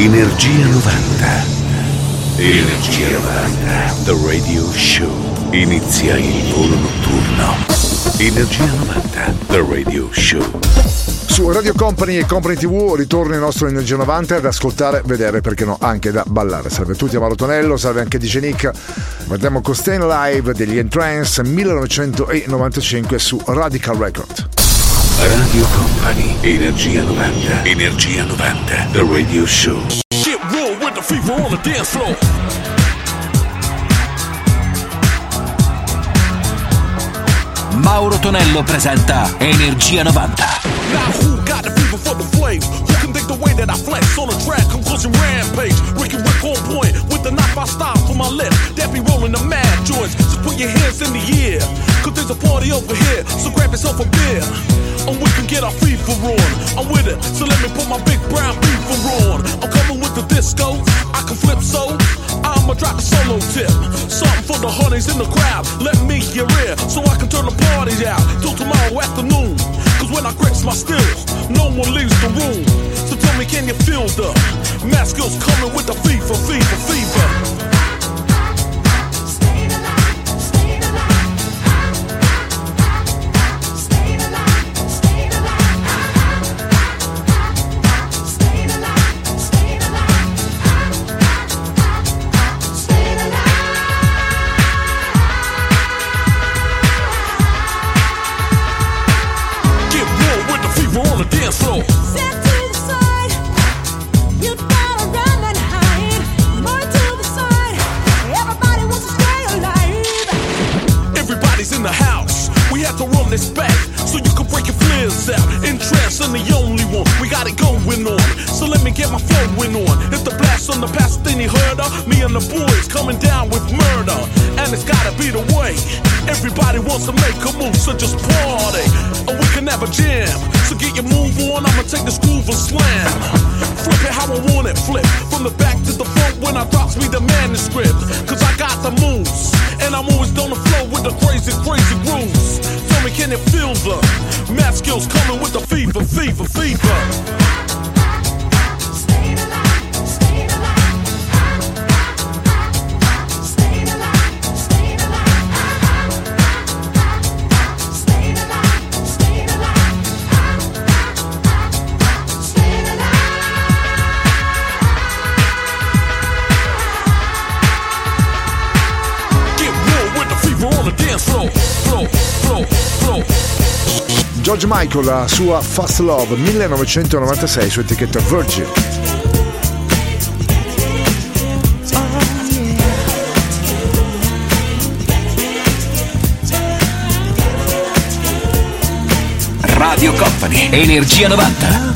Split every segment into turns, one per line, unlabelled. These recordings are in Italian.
Energia 90. Energia 90. The Radio Show. Inizia il volo notturno. Energia 90. The Radio Show.
Su Radio Company e Company TV ritorna il nostro Energia 90 ad ascoltare, vedere, perché no, anche da ballare. Salve a tutti a Marotonello, salve anche DJ Nick. Guardiamo Costain Live degli Entrance 1995 su Radical Record.
Radio Company. Energia 90. Energia 90. The Radio Show.
Get real with the fever on the dance floor.
Mauro Tonello presenta Energia 90.
Now who got the fever for the flames? Who can think the way that I flex on the track? Conclusion rampage. Ricky Rick on point with the knife I style for my lip. That be rolling the mad joints. So put your hands in the air. Cause there's a party over here. So grab yourself a beer. And we can get our fever on. I'm with it. So let me put my big brown beaver on. I'm coming with the disco. I can flip so. I'ma drop a solo tip. Something for the honeys in the crowd. Let me hear it. So I can turn the party out till tomorrow afternoon. Cause when I grips my stills, no one leaves the room. So tell me, can you feel the mask coming with the fever, fever, fever?
Run
this back so you can break your flares out. Interest in the only one. We got it going on. So let me get my flowing on. It's the blast on the past thing you heard. Me and the boys coming down with murder. And it's gotta be the way. Everybody wants to make a move, so just party. Or we can have a jam. So get your move on. I'ma take this groove and slam. Flip it how I want it. Flip from the back to the front when I drops me the manuscript. Cause I got the moves. And I'm always on the flow with the crazy, crazy grooves. Tell me, can it feel the math skills coming with the fever, fever, fever?
George Michael, la sua Fast Love 1996 su etichetta Virgin.
Radio Company. Energia 90.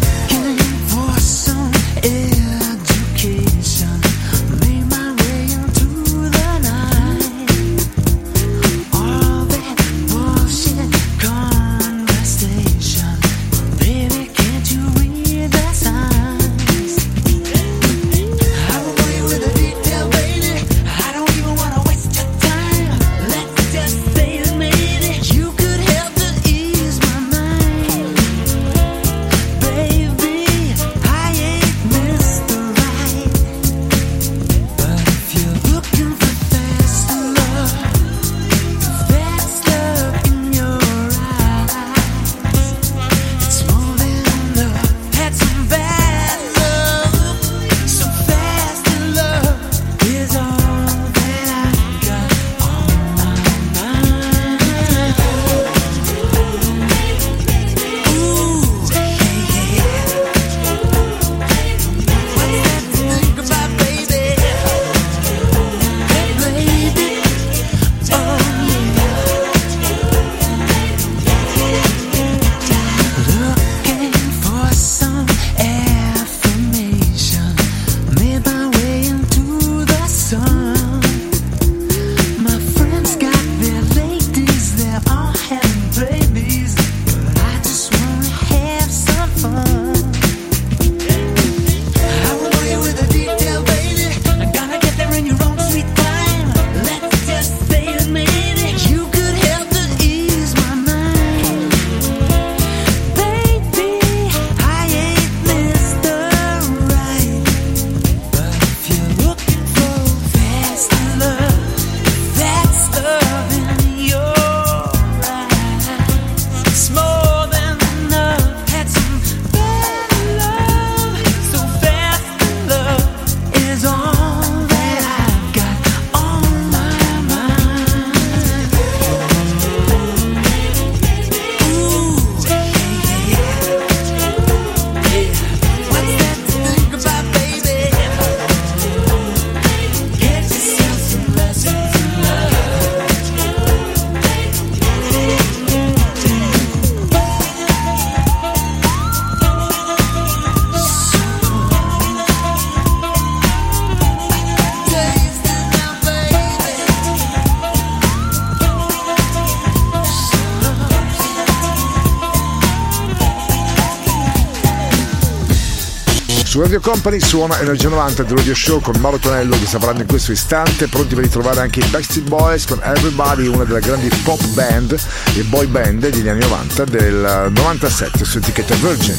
Radio Company suona Energia 90 del Radio Show con Mauro Tonello che sta parlando in questo istante, pronti per ritrovare anche i Backstreet Boys con Everybody, una delle grandi pop band e boy band degli anni 90 del 97 su etichetta Virgin.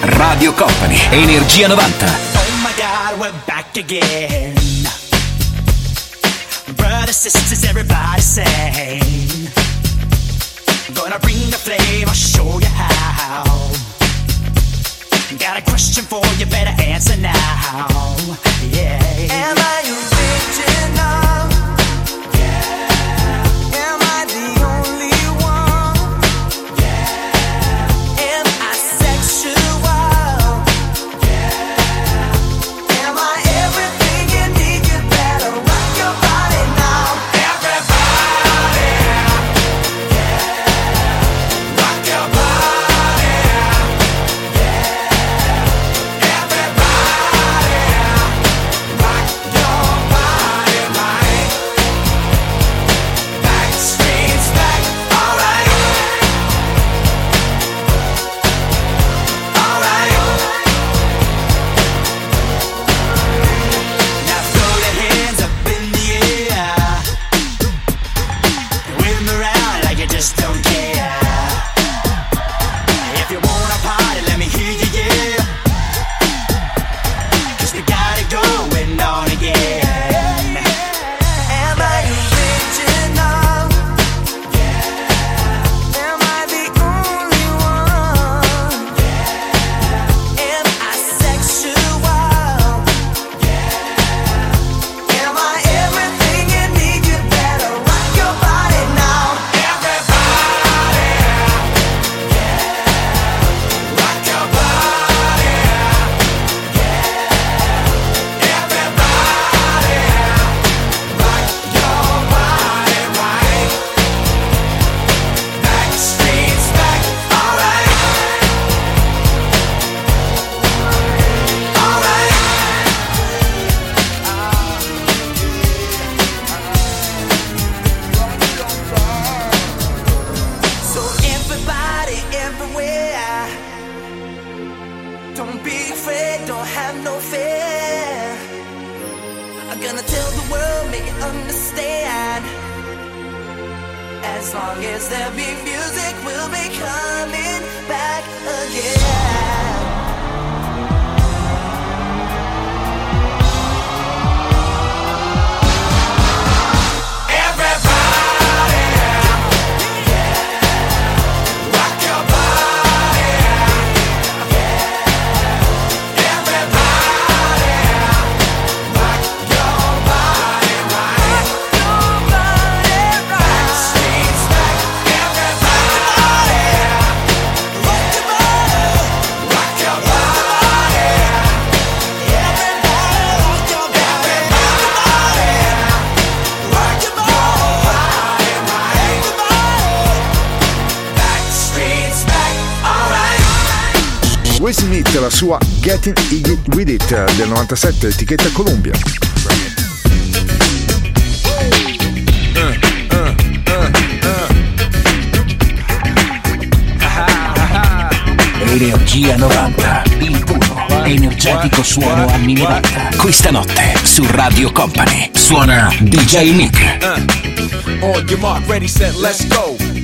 Radio Company, Energia 90.
Oh my god, we're back again. Brothers, sisters, everybody sing. Gonna bring the flame, I'll show you how. Got a question for you, better answer now. Yeah. Am I original?
Getting Iggy With It del 97, etichetta Columbia.
Energia 90. Il puro, energetico suono anni 90. Questa notte su Radio Company suona DJ Nick.
On your mark, ready, set, let's go.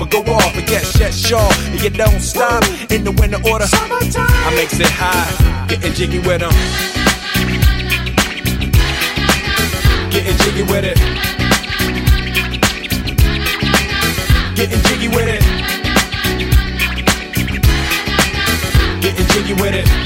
or go off, and get shut sure. And you don't stop in the winter order. I makes it high, getting jiggy with them. Getting jiggy with it. Getting jiggy with it. Getting jiggy with it.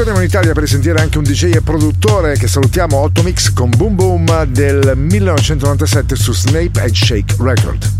Ritorniamo in Italia per sentire anche un DJ e produttore che salutiamo, Otto Mix con Boom Boom del 1997 su Snape and Shake Record.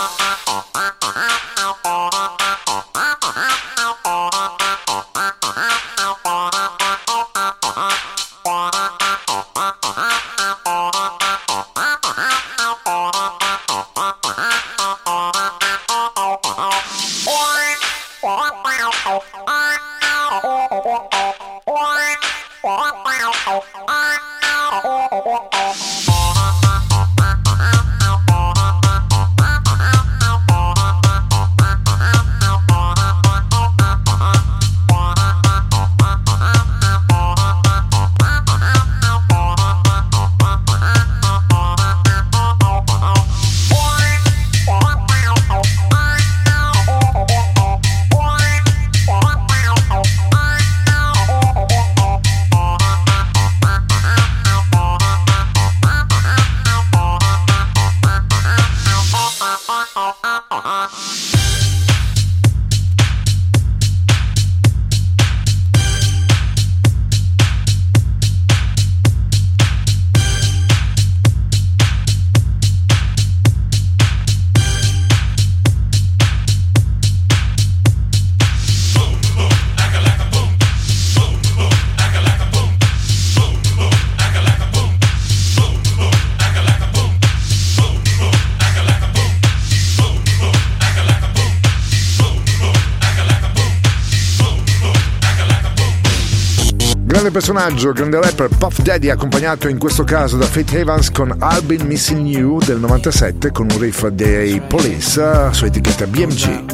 Personaggio, grande rapper Puff Daddy accompagnato in questo caso da Faith Evans con I've Been Missing You del 97 con un riff dei Police su etichetta BMG.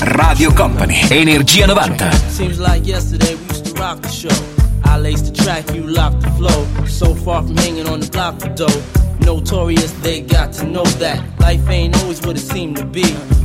Radio Company. Energia 90.
Seems like yesterday we used to rock the show. I laced the track, you locked the flow. So far from hanging on the block for dough. Notorious, they got to know that life ain't always what it seemed to be.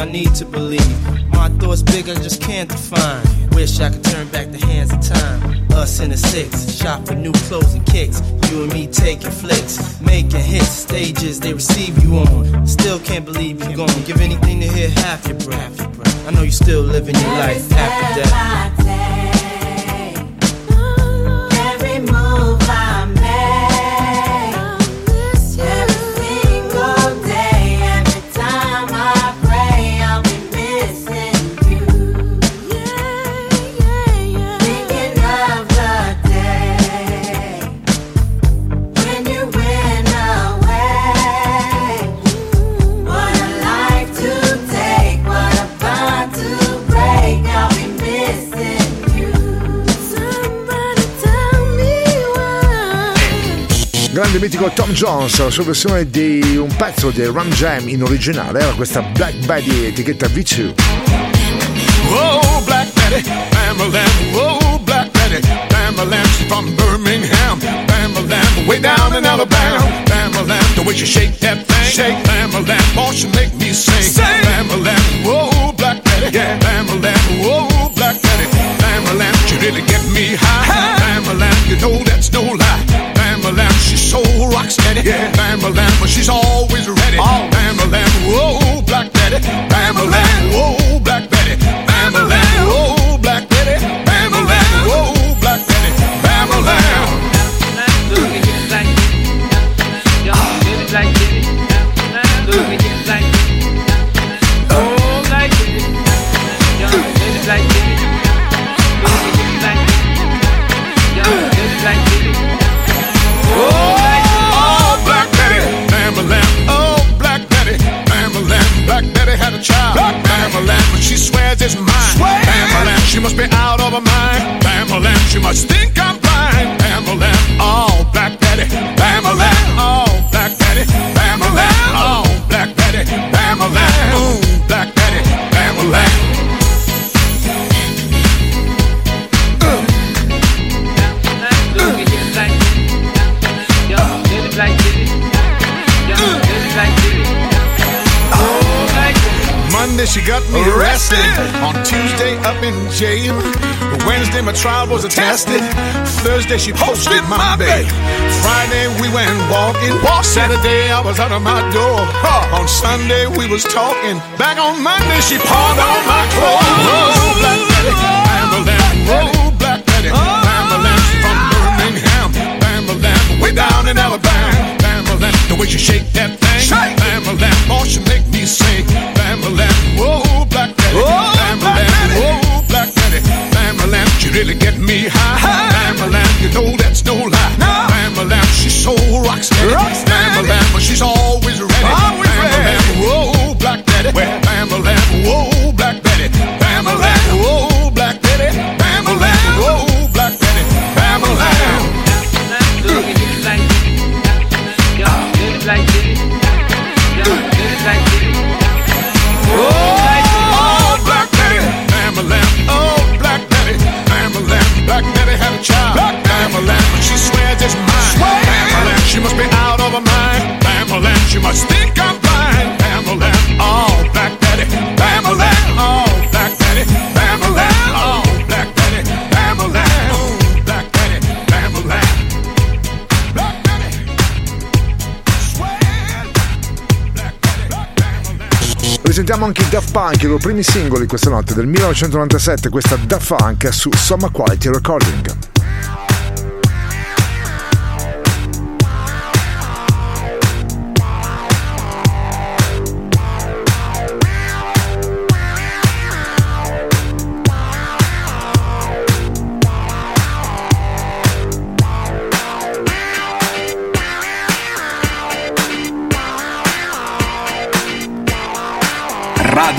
I
need to believe. My thoughts big, I just can't define. Wish I could turn back the hands of time. Us in the six, shop for new clothes and kicks. You and me taking flicks, making hits, stages they receive you on. Still can't believe you're gone. Give
Mitico Tom Jones, la sua versione di un pezzo di Ram Jam in originale era questa Black Betty etichetta V2.
Oh, Black Betty, Bamalam. Oh, Black Betty, Bamalam. She's from Birmingham. Bamalam, way down in Alabama. Bamalam, the way she shake that thing. Shake, Bamalam. Oh, she make me sing. Sing, Bamalam. Oh, Black Betty, yeah. Bamalam. Oh, Black Betty, Bamalam. She really get me high. Bamalam, you know that's steady. Yeah. Bamalam, but she's always ready. Bamalam. Oh, Black Betty, Bamalam. Oh, Black jail. Wednesday my trial was attested. Thursday she posted my bail. Friday we went walking. Saturday I was out of my door. On Sunday we was talking. Back on Monday she pawned all my clothes.
Presentiamo anche i Daft Punk, i loro primi singoli questa notte del 1997, questa Daft Punk su Summa Quality Recording.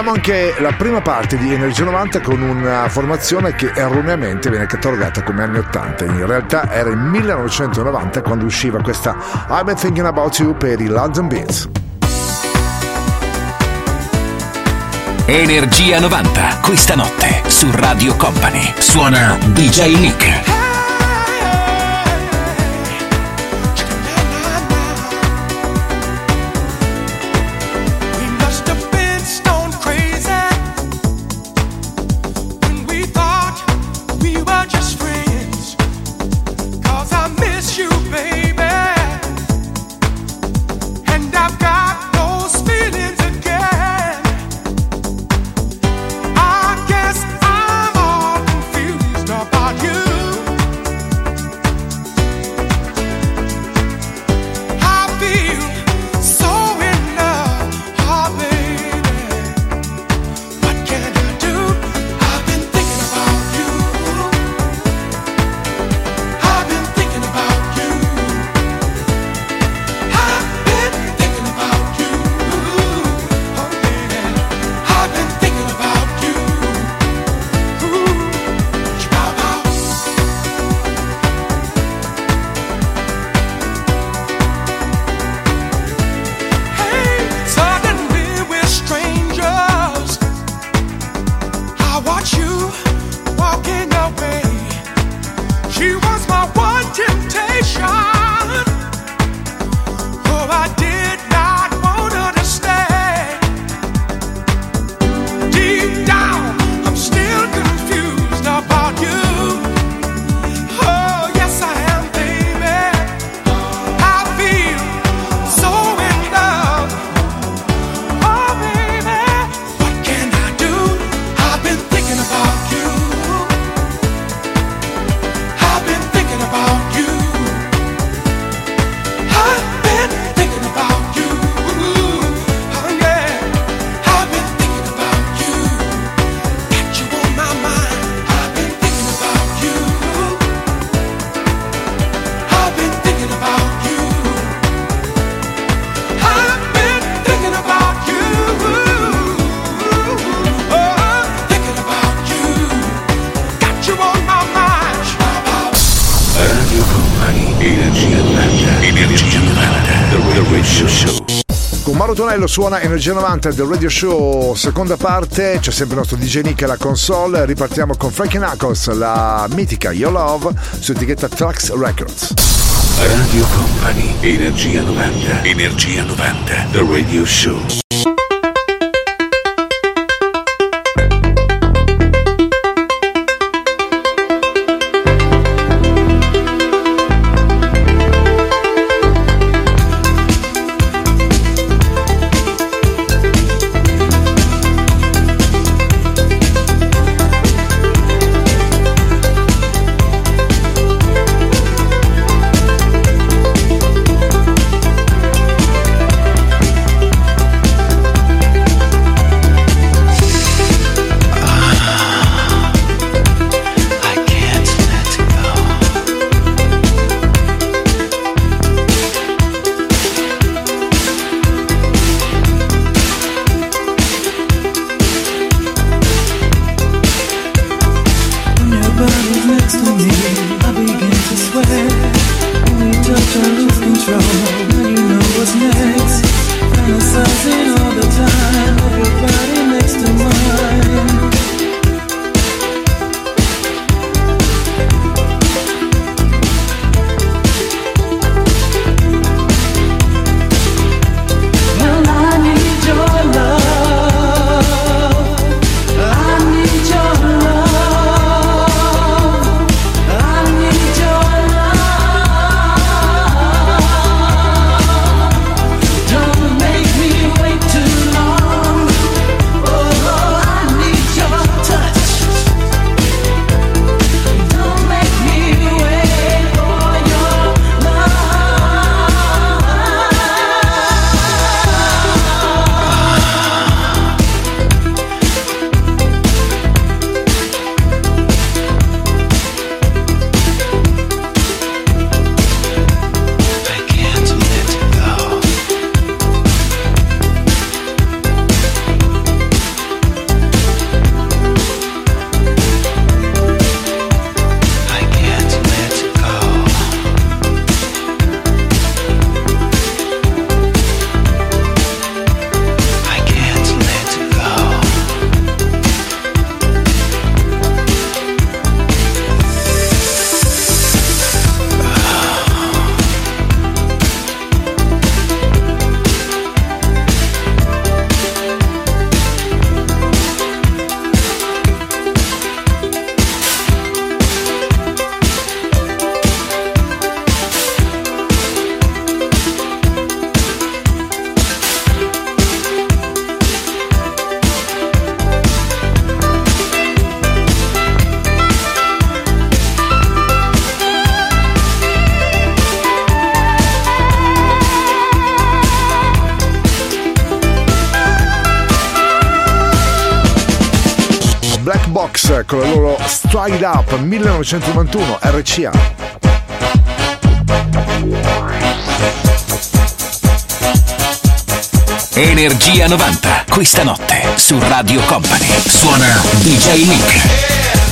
Chiudiamo anche la prima parte di Energia 90 con una formazione che erroneamente viene catalogata come anni 80. In realtà era il 1990 quando usciva questa I've Been Thinking About You per i London Beats.
Energia 90, questa notte su Radio Company. Suona DJ Nick.
Mauro Tonello suona Energia 90 del Radio Show, seconda parte, c'è sempre il nostro DJ Nick e la console, ripartiamo con Frankie Knuckles, la mitica Yo Love su etichetta Trax Records.
Radio Company, Energia 90, Energia 90, The Radio Show.
Box con la loro Stride Up 1991 RCA.
Energia 90, questa notte su Radio Company. Suona DJ Nick.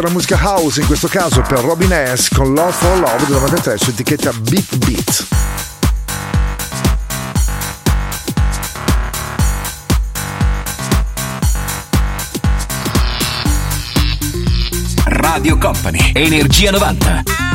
per la musica house, in questo caso per Robin S. con Love for Love del 93 su etichetta Beat Beat.
Radio Company, Energia 90.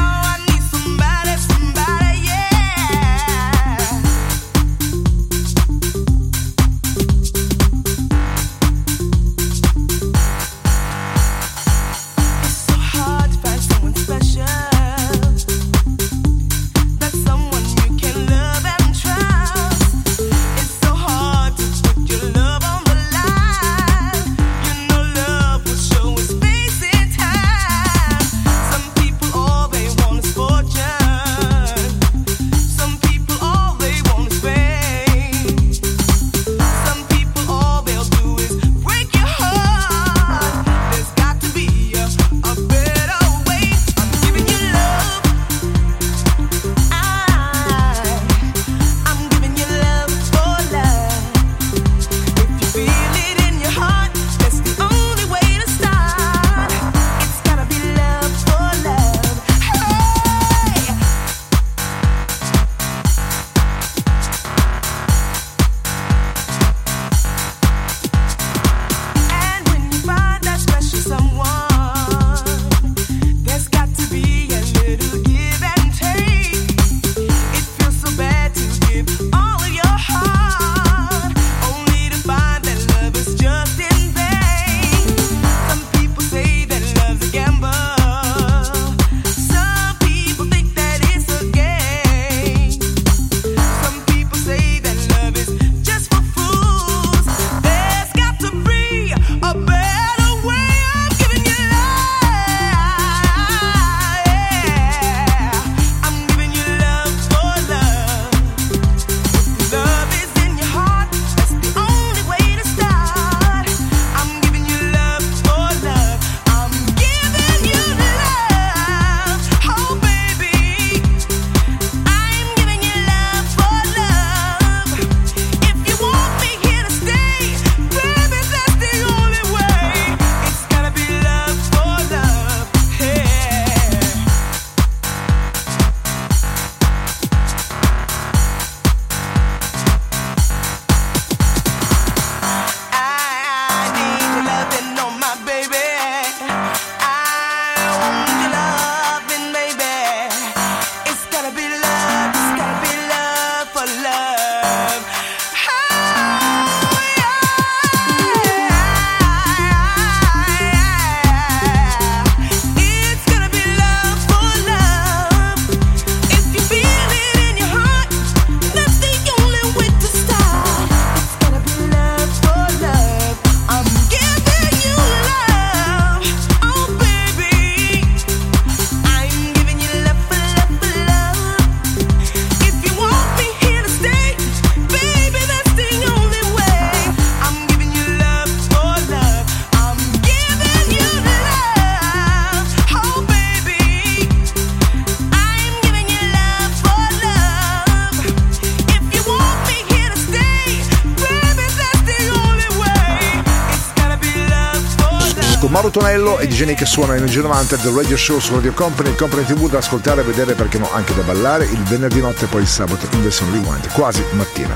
Antonello e DJ che suona in Energy 90 del Radio Show su Radio Company, Company TV da ascoltare e vedere perché no, anche da ballare il venerdì notte e poi il sabato in versione rewind, quasi mattina.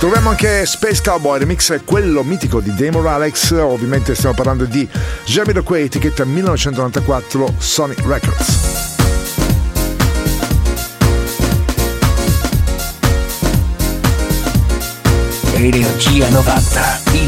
Troviamo anche Space Cowboy Remix, quello mitico di Damon Alex, ovviamente stiamo parlando di Jamie Quay, etichetta 1994 Sony Records.
Energia 90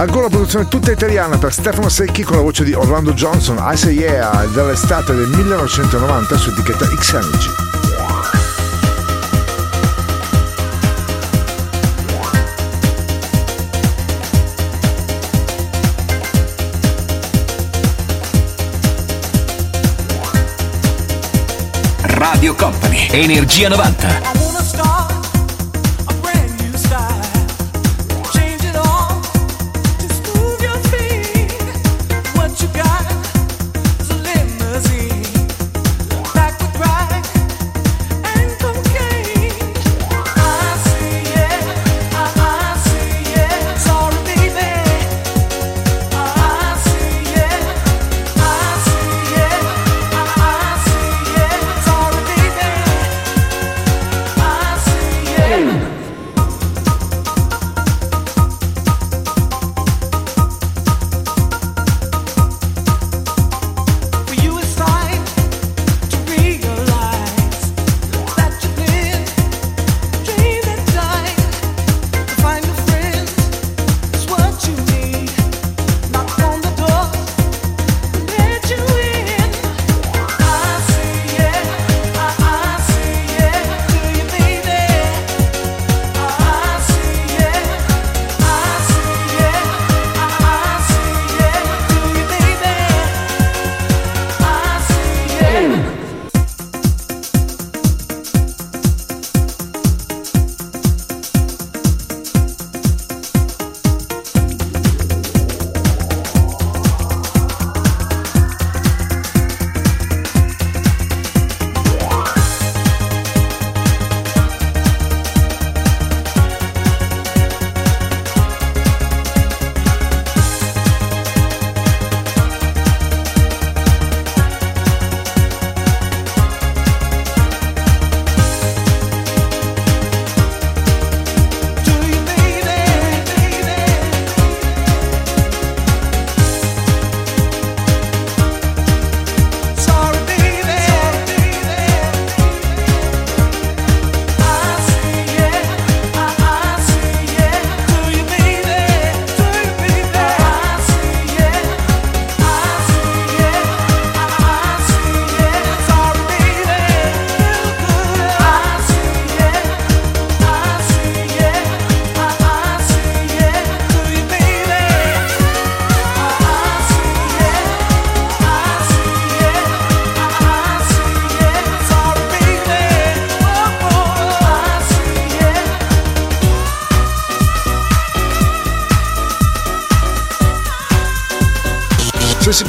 Ancora la produzione tutta italiana per Stefano Secchi con la voce di Orlando Johnson, I Say Yeah, dell'estate del 1990 su etichetta x Energy.
Radio Company, Energia 90.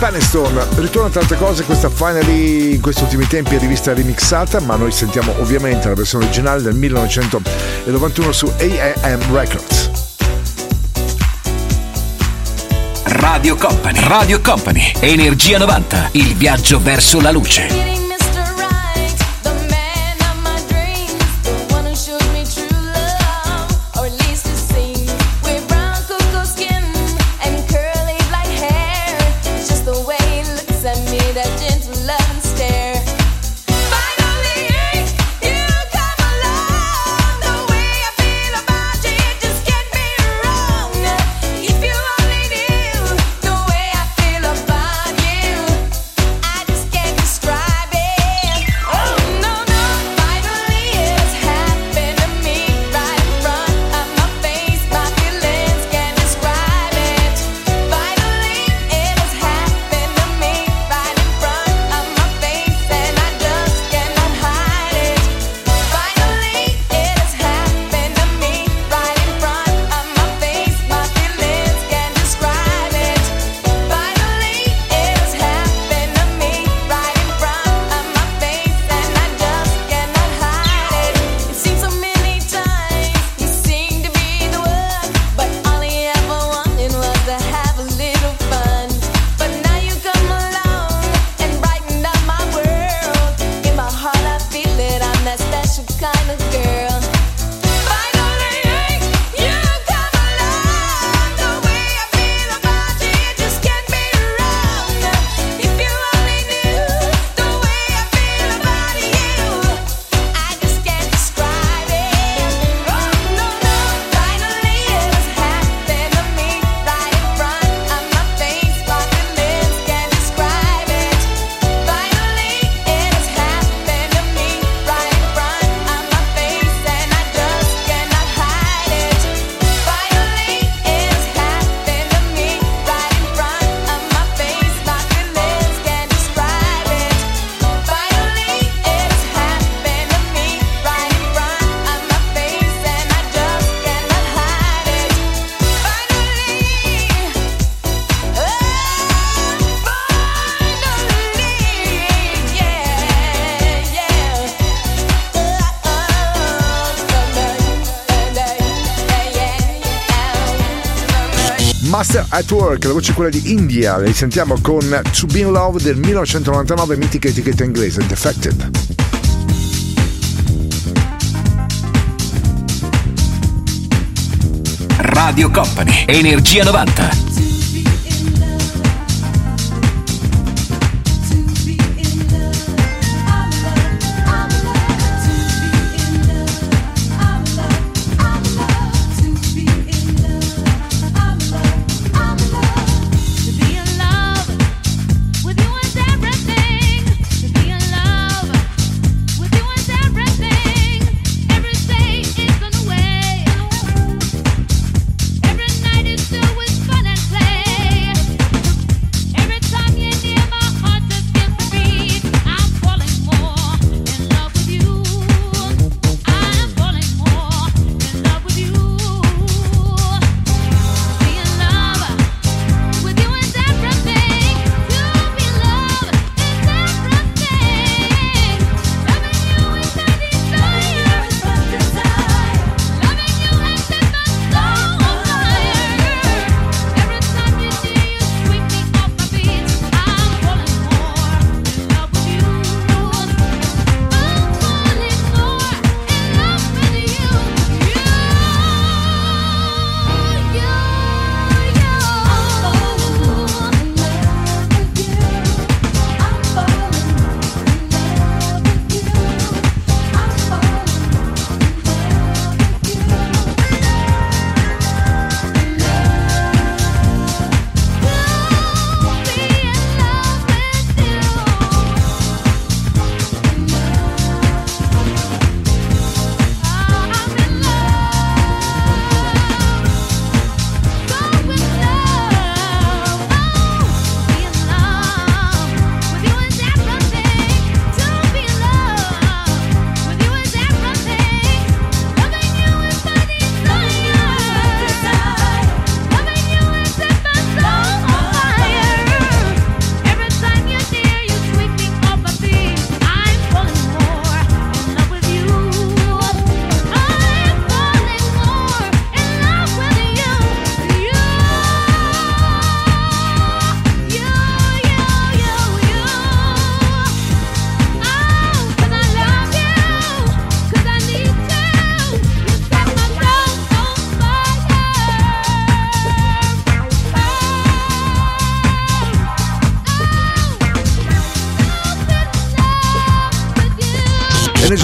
Panestone, ritorno a
tante cose, questa finally in questi ultimi tempi è rivista remixata, ma noi sentiamo ovviamente la versione originale del 1991 su AAM Records.
Radio Company, Radio Company, Energia 90, il viaggio verso la luce.
At
Work, la voce è quella di India, la sentiamo con To Be In Love del 1999, mitica etichetta inglese, Defected.
Radio Company, Energia 90.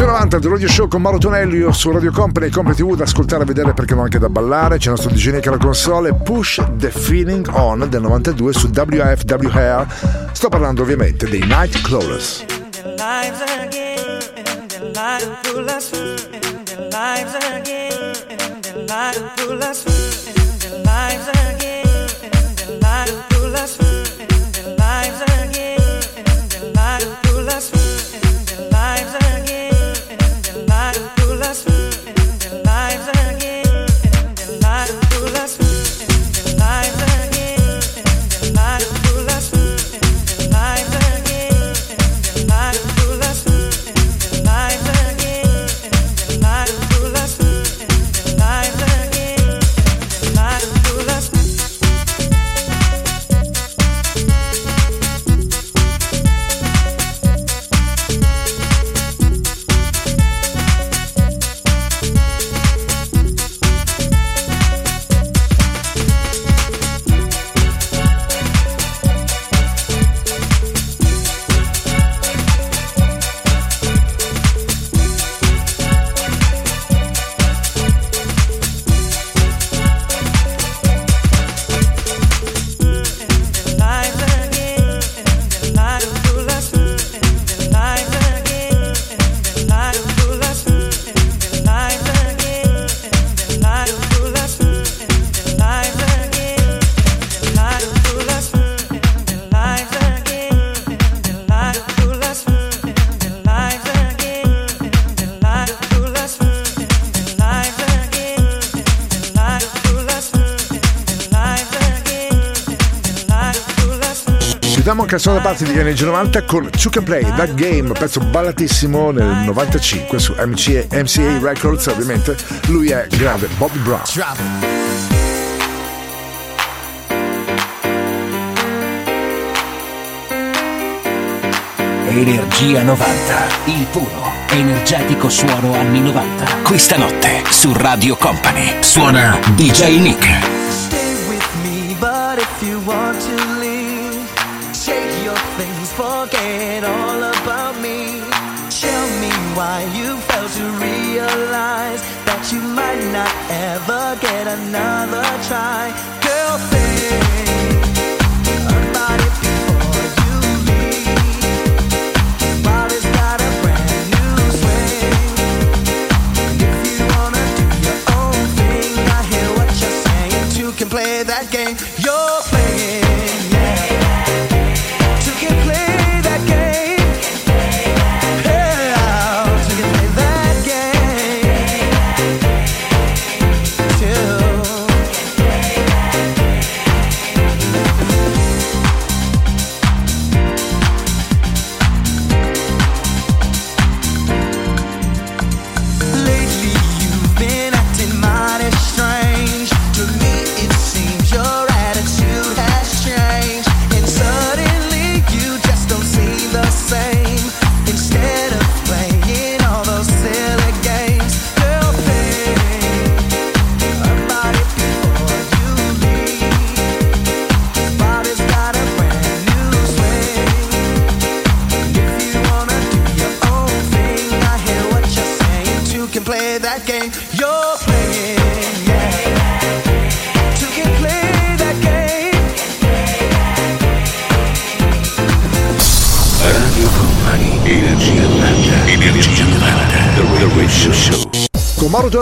90 del Radio Show con Mauro Tonelli io su Radio Company e Compre TV da ascoltare e vedere perché non anche da ballare. C'è il nostro DJ Nick alla console Push the Feeling On del 92 su WFWR. Sto parlando ovviamente dei Night Crawlers.
lives again, and the lives again, pull us.
canzone da parte degli anni 90 con Chuck and Play, That Game, pezzo ballatissimo nel 95 su MCA, MCA Records, ovviamente lui è grande Bobby Brown.
Energia 90, il puro, energetico suono anni 90. Questa notte su Radio Company suona DJ Nick.
Stay with me, but if you want to forget all about me. Tell me why you failed to realize that you might not ever get another try.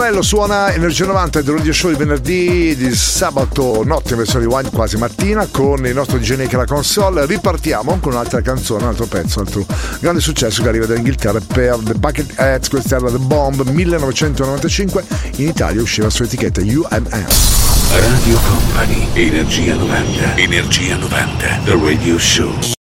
Tonello suona Energia 90 del Radio Show il venerdì di sabato notte in versione rewind quasi mattina con il nostro DJ Nick alla console. Ripartiamo con un'altra canzone, un altro pezzo, un altro grande successo che arriva dall'Inghilterra per The Bucket Hats, questa era The Bomb 1995, in Italia usciva su etichetta UMM.
Radio Company, Energia 90, Energia 90, The Radio Show.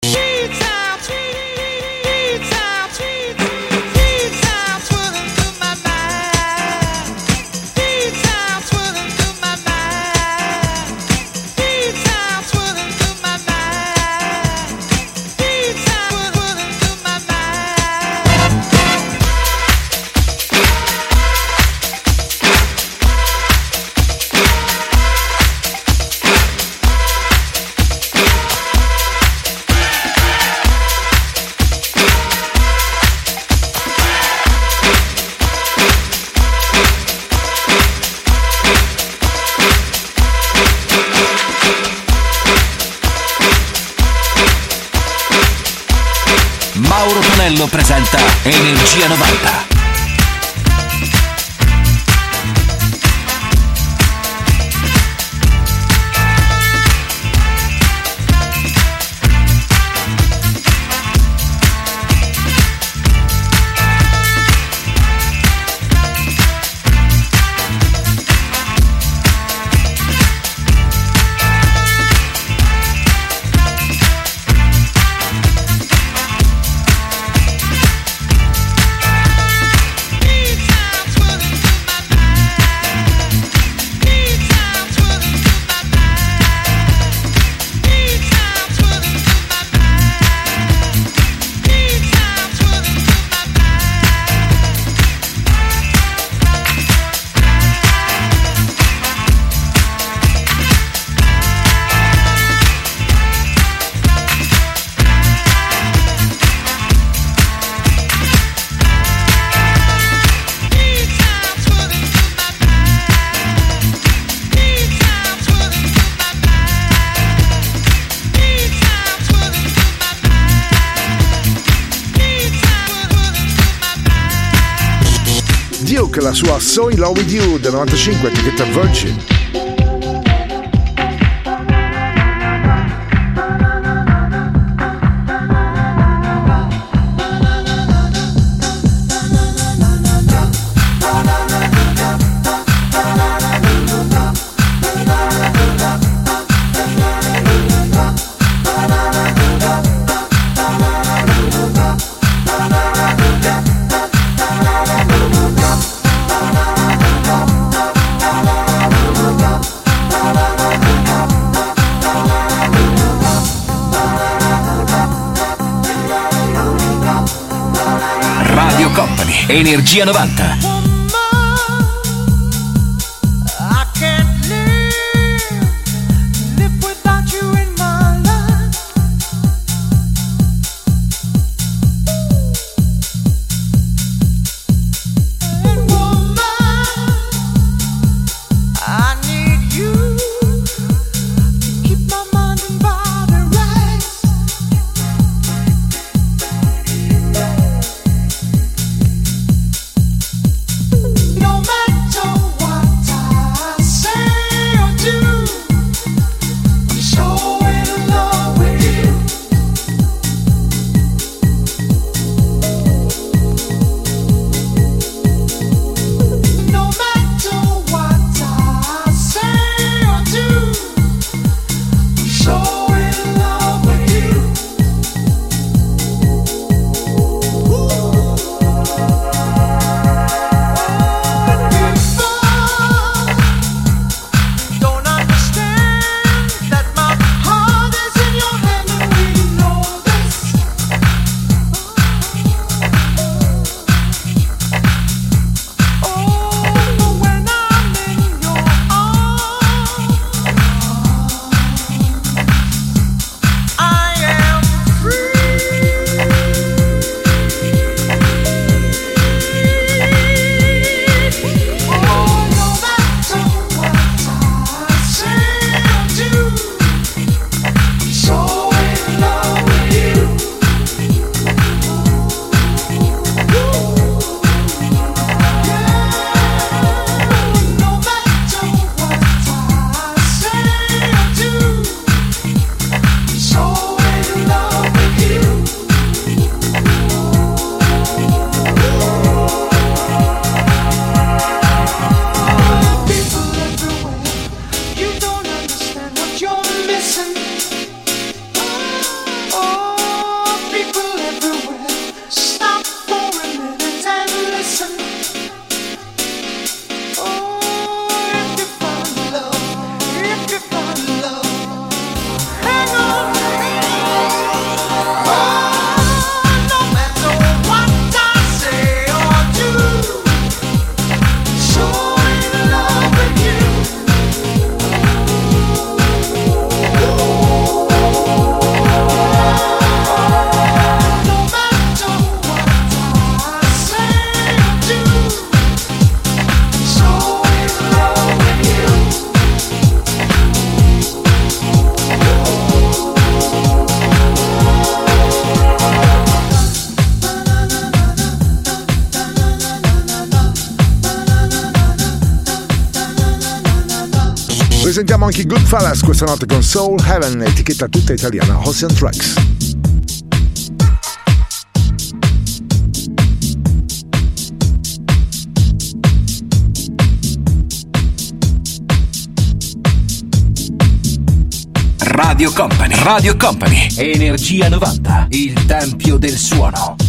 So In Love With You del 95, etichetta Virgin.
Energia 90.
anche Goodfellas questa notte con Soul Heaven, etichetta tutta italiana, Ocean Tracks.
Radio Company, Radio Company, Energia 90, il tempio del suono.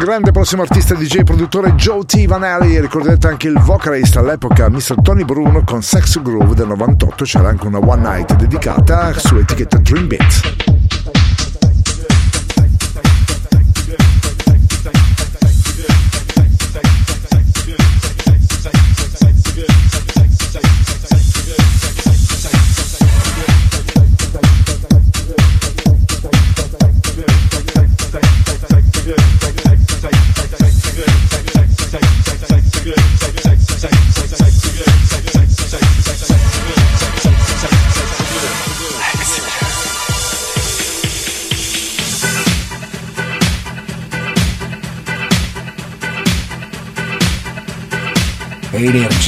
Grande prossimo artista DJ produttore Joe T. Vanelli. Ricordate anche il vocalist all'epoca, Mr. Tony Bruno, con Sex Groove del 98. C'era anche una One Night dedicata su etichetta Dream Beat.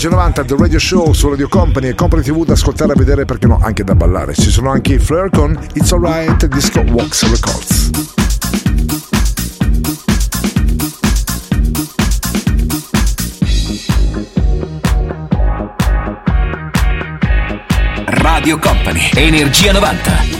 13.90 The Radio Show su Radio Company e Company TV da ascoltare, e vedere perché no, anche da ballare. Ci sono anche i Flare con It's Alright Disco Wax Records.
Radio Company, Energia 90.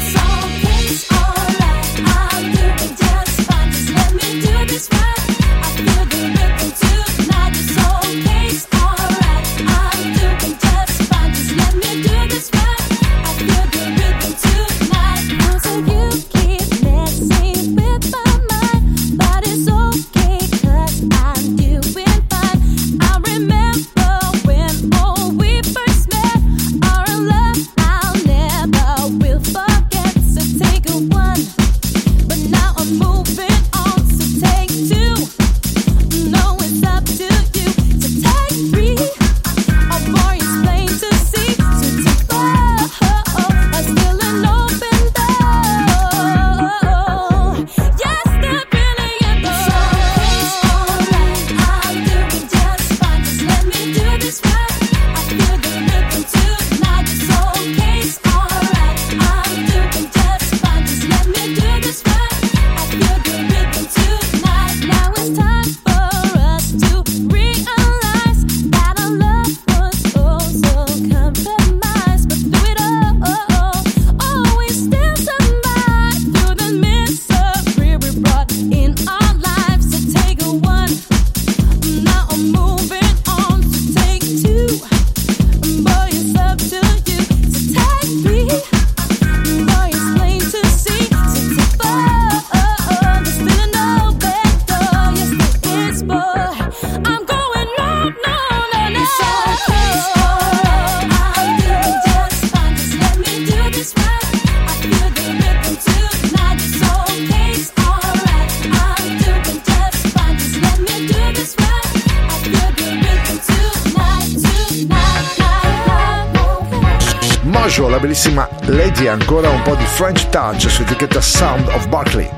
traccia su etichetta Sound of Barclay.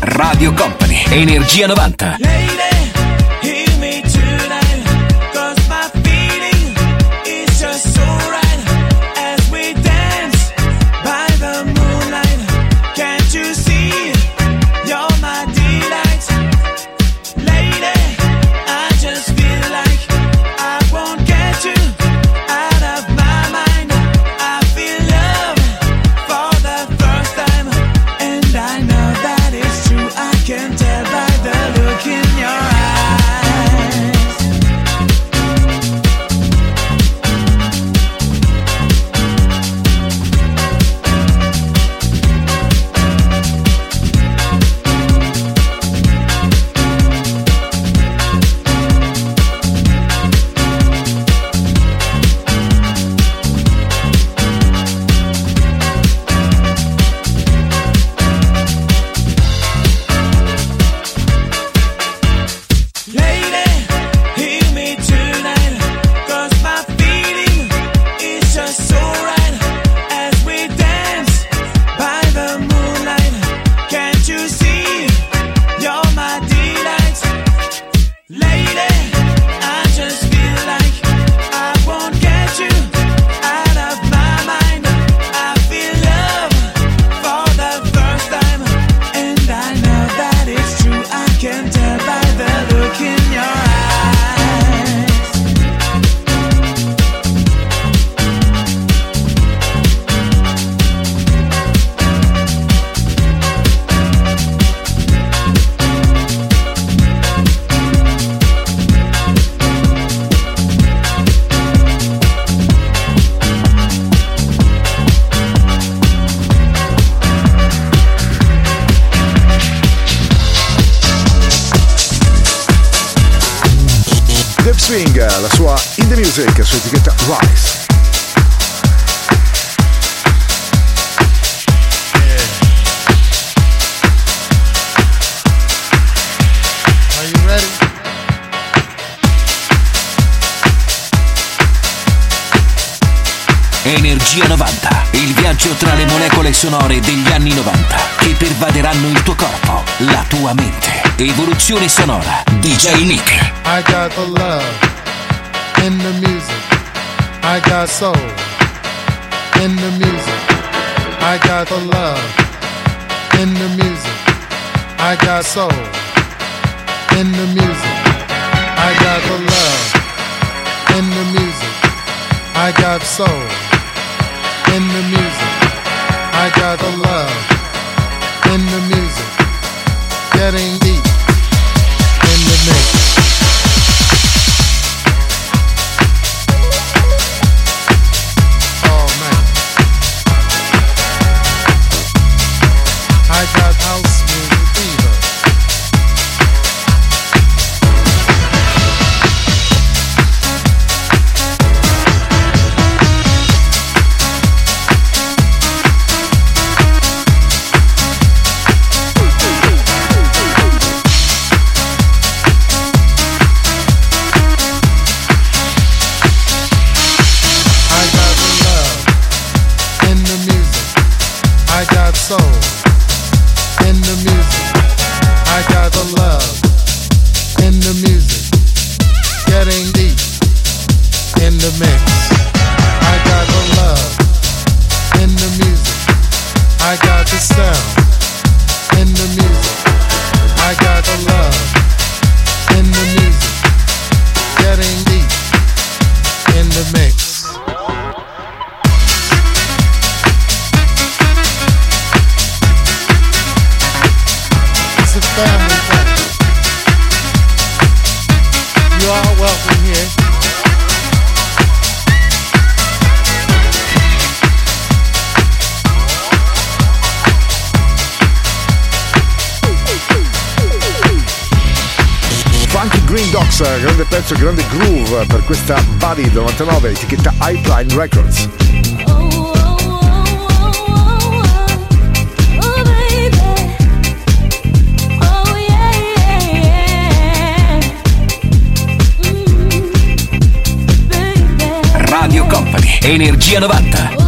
Radio Company, Energia 90.
Swing, eh, la sua In The Music su etichetta Rise.
Energia 90 viaggio tra le molecole sonore degli anni 90 che pervaderanno il tuo corpo, la tua mente. Evoluzione sonora. DJ Nick.
I got the love in the music. I got soul in the music. I got the love in the music. I got soul in the music. I got the love in the music. I got soul in the music. I got the love in the music, getting deep.
Party 99, etichetta Pipeline Records. Radio Company, Energia 90.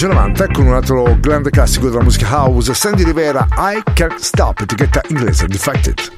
Energia 90 con un altro grande classico della musica house, Sandy Rivera, I Can't Stop, etichetta inglese Defected.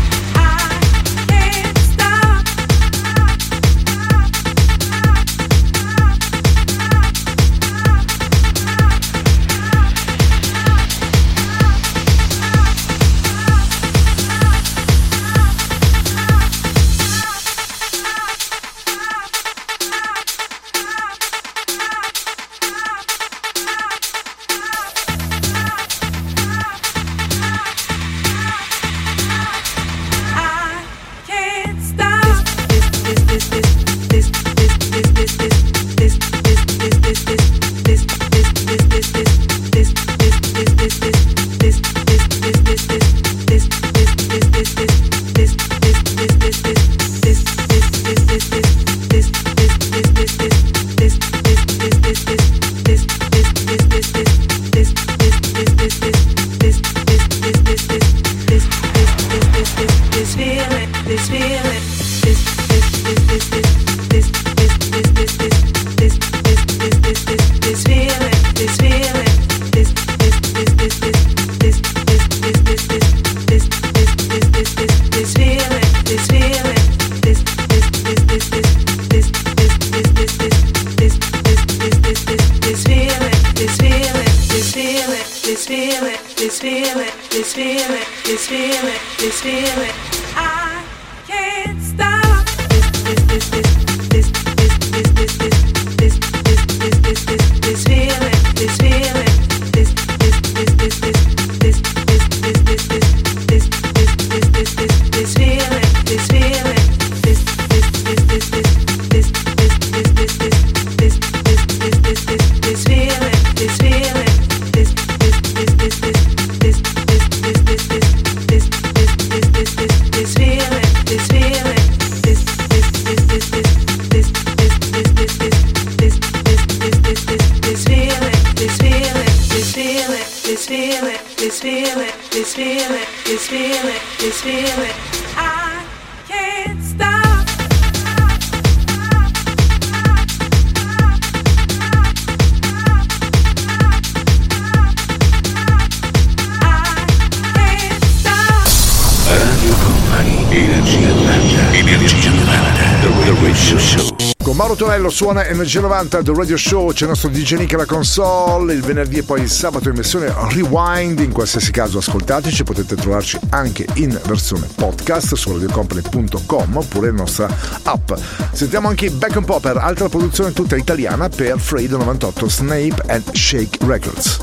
16.90 The Radio Show,
c'è il nostro DJ Nick alla console, il venerdì e poi il sabato in versione rewind, in qualsiasi caso ascoltateci, potete trovarci anche in versione podcast su radiocompany.com oppure la nostra app. Sentiamo anche Back and Popper, altra produzione tutta italiana per Freedom 98 Snape and Shake Records.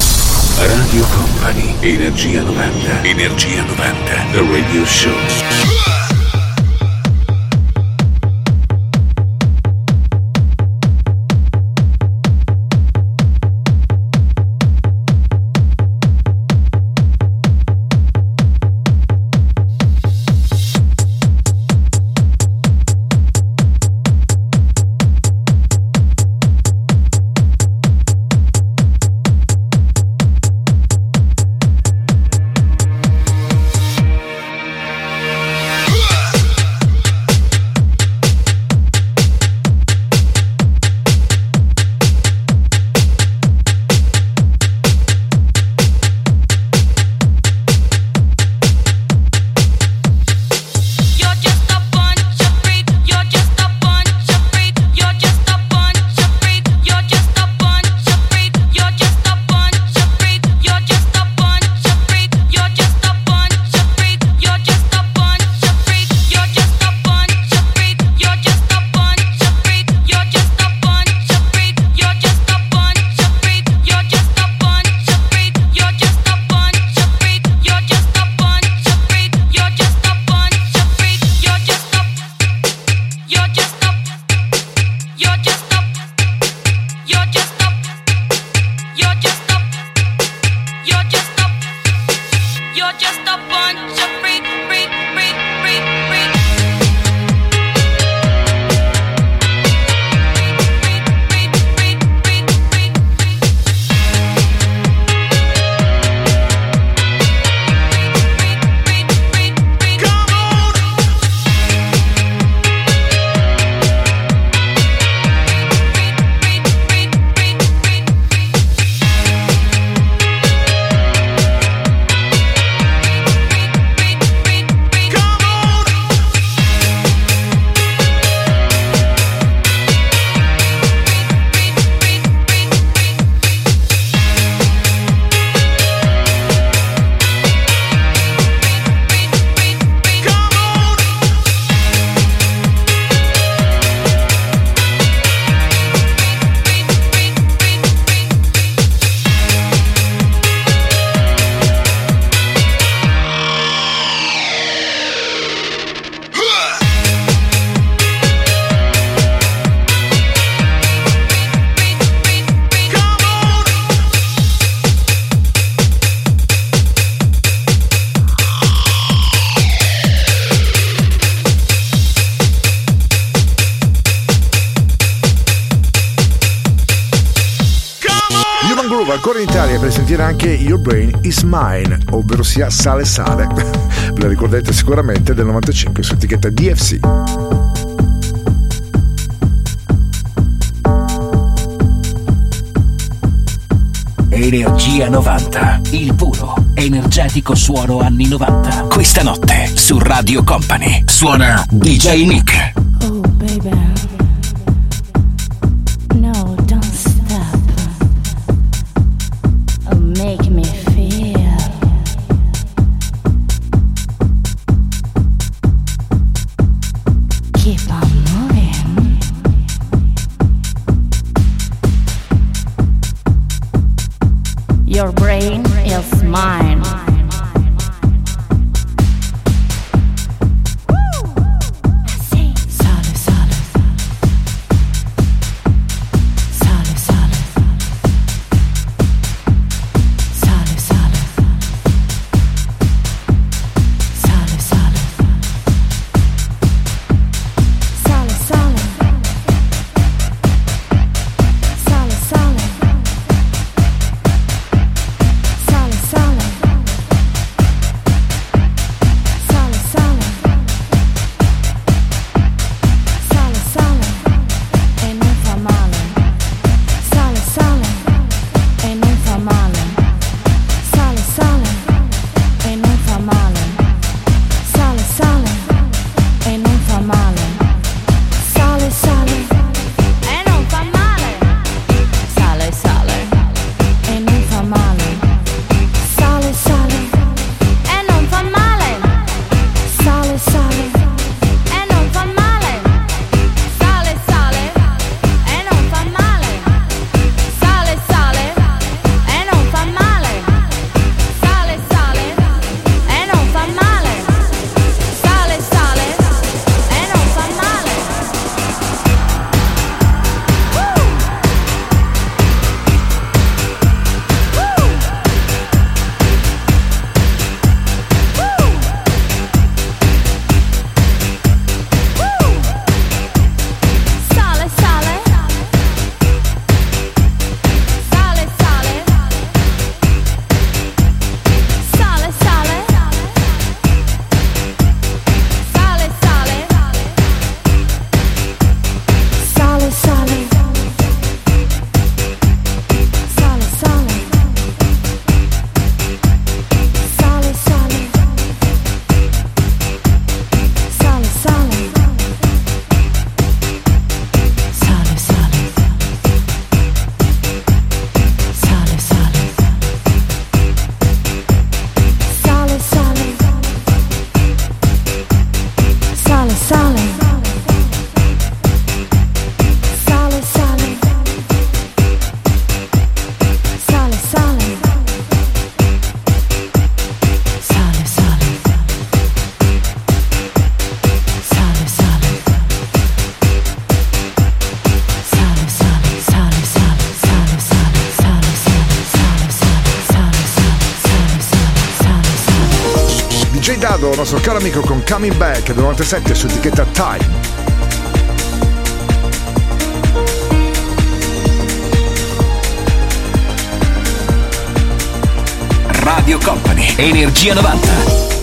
Radio Company, Energia 90, Energia 90, The Radio Show.
Mine, ovvero sia Sale Sale. Ve la ricordate sicuramente del 95 su etichetta DFC.
Energia 90, il puro, energetico suono anni 90. Questa notte su Radio Company suona DJ Nick.
Your brain is mine. Coming Back del 97 su etichetta Time.
Radio Company, Energia 90.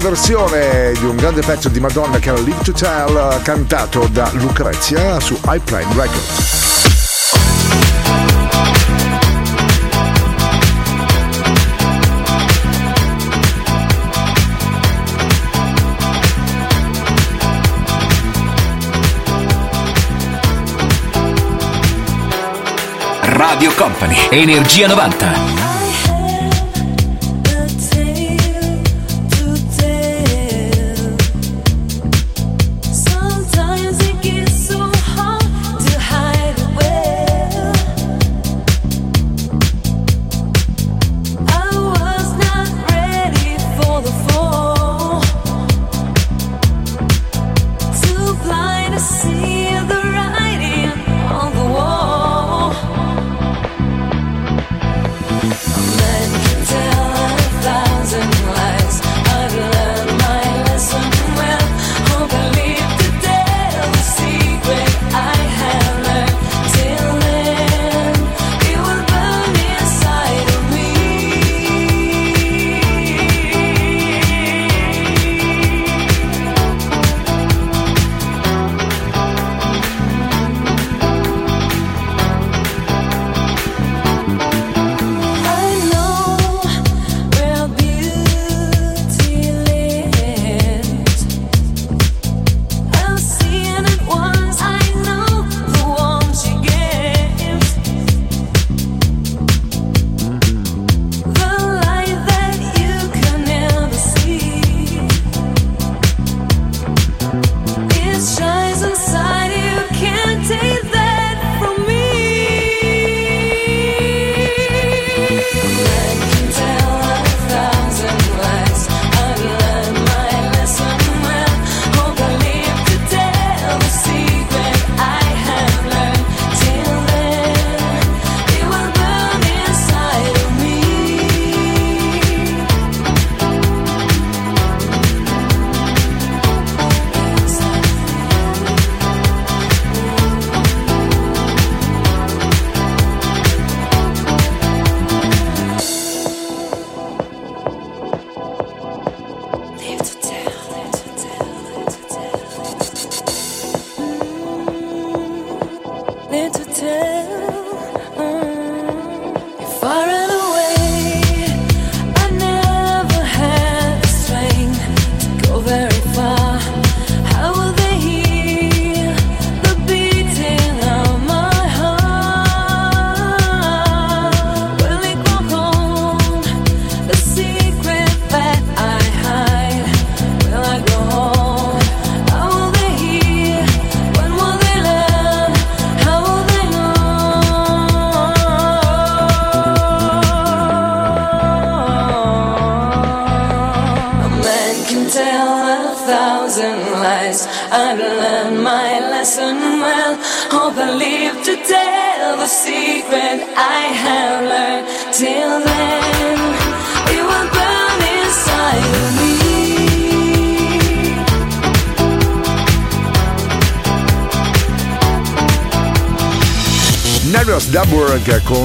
versione di un grande pezzo di Madonna che era Live to Tell, cantato da Lucrezia su iPlane Records.
Radio Company, Energia 90.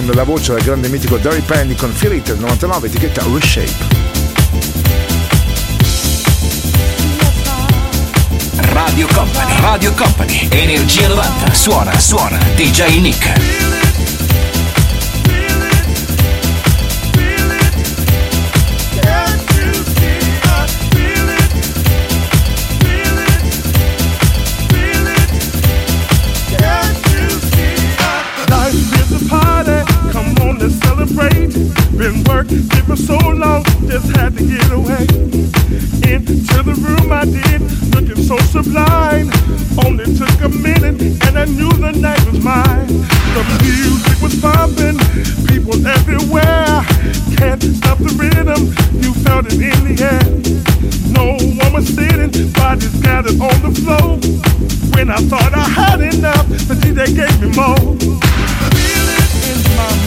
con la voce del grande mitico Derry Penny con Feel del 99 etichetta Reshape.
Radio Company, Radio Company, Energia 90, suona, suona, DJ Nick.
sublime. Only took a minute and I knew the night was mine. The music was pumping, people everywhere. Can't stop the rhythm, you felt it in the air. No one was sitting, bodies gathered on the floor. When I thought I had enough, the DJ gave me more. Feel it in my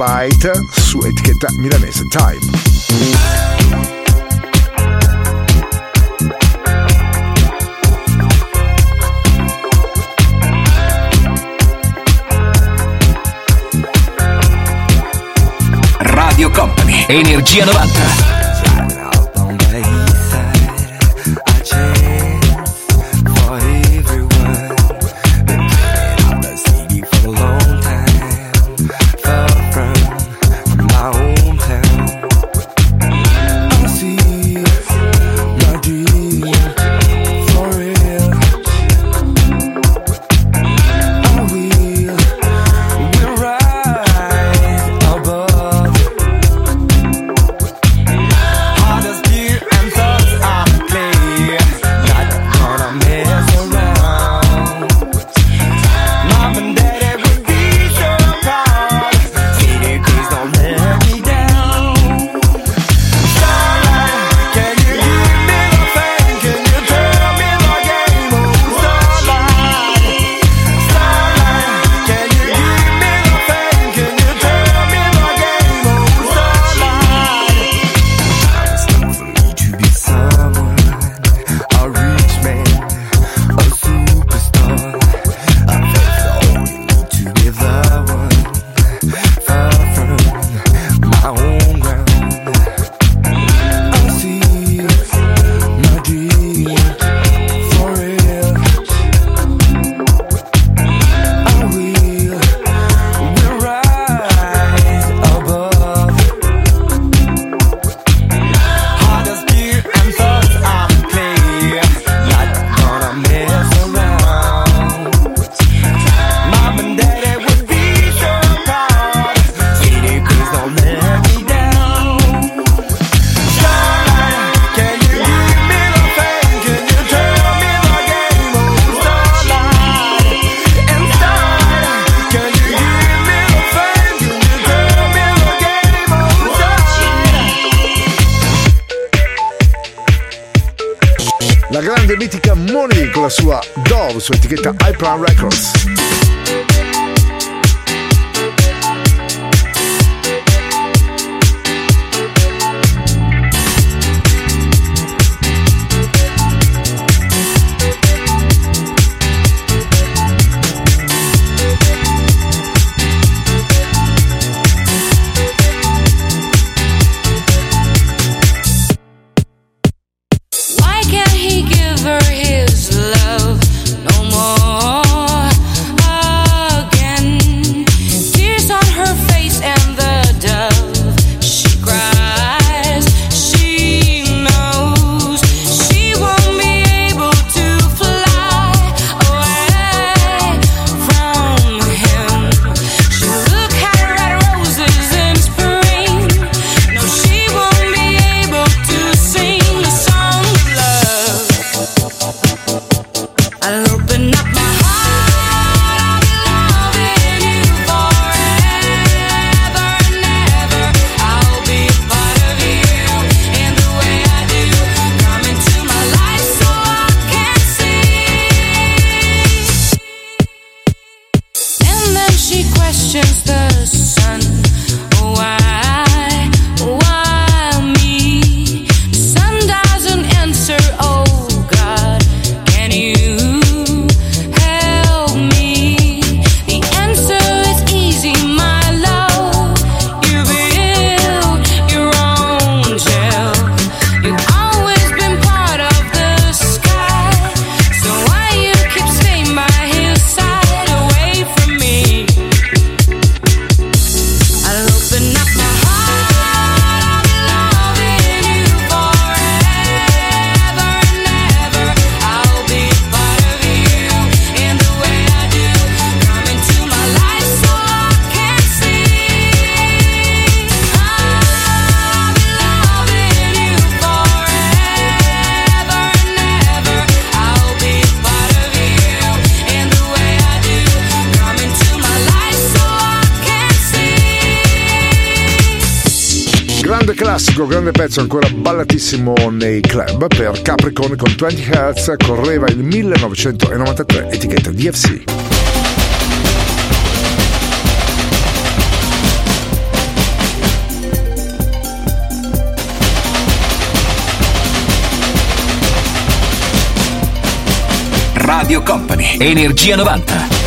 Light su etichetta milanese Time.
Radio Company, Energia 90.
grande classico, grande pezzo ancora ballatissimo nei club per Capricorn con 20 Hz correva il 1993 etichetta DFC.
Radio Company, Energia 90.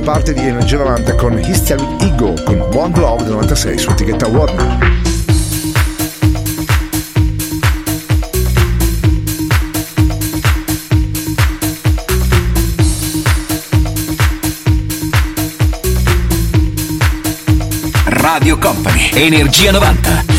Quarta ed ultima parte di Energia 90 con History Ego con One Love del 96 su etichetta Warner.
Radio Company, Energia 90.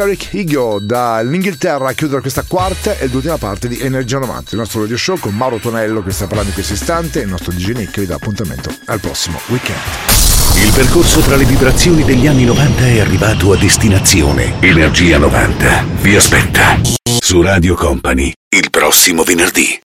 Hysteric Ego dall'Inghilterra a chiudere questa quarta ed ultima parte di Energia 90, il nostro radio show con Mauro Tonello che sta parlando in questo istante e il nostro DJ Nick vi dà appuntamento al prossimo weekend.
Il percorso tra le vibrazioni degli anni 90 è arrivato a destinazione. Energia 90 vi aspetta su Radio Company il prossimo venerdì.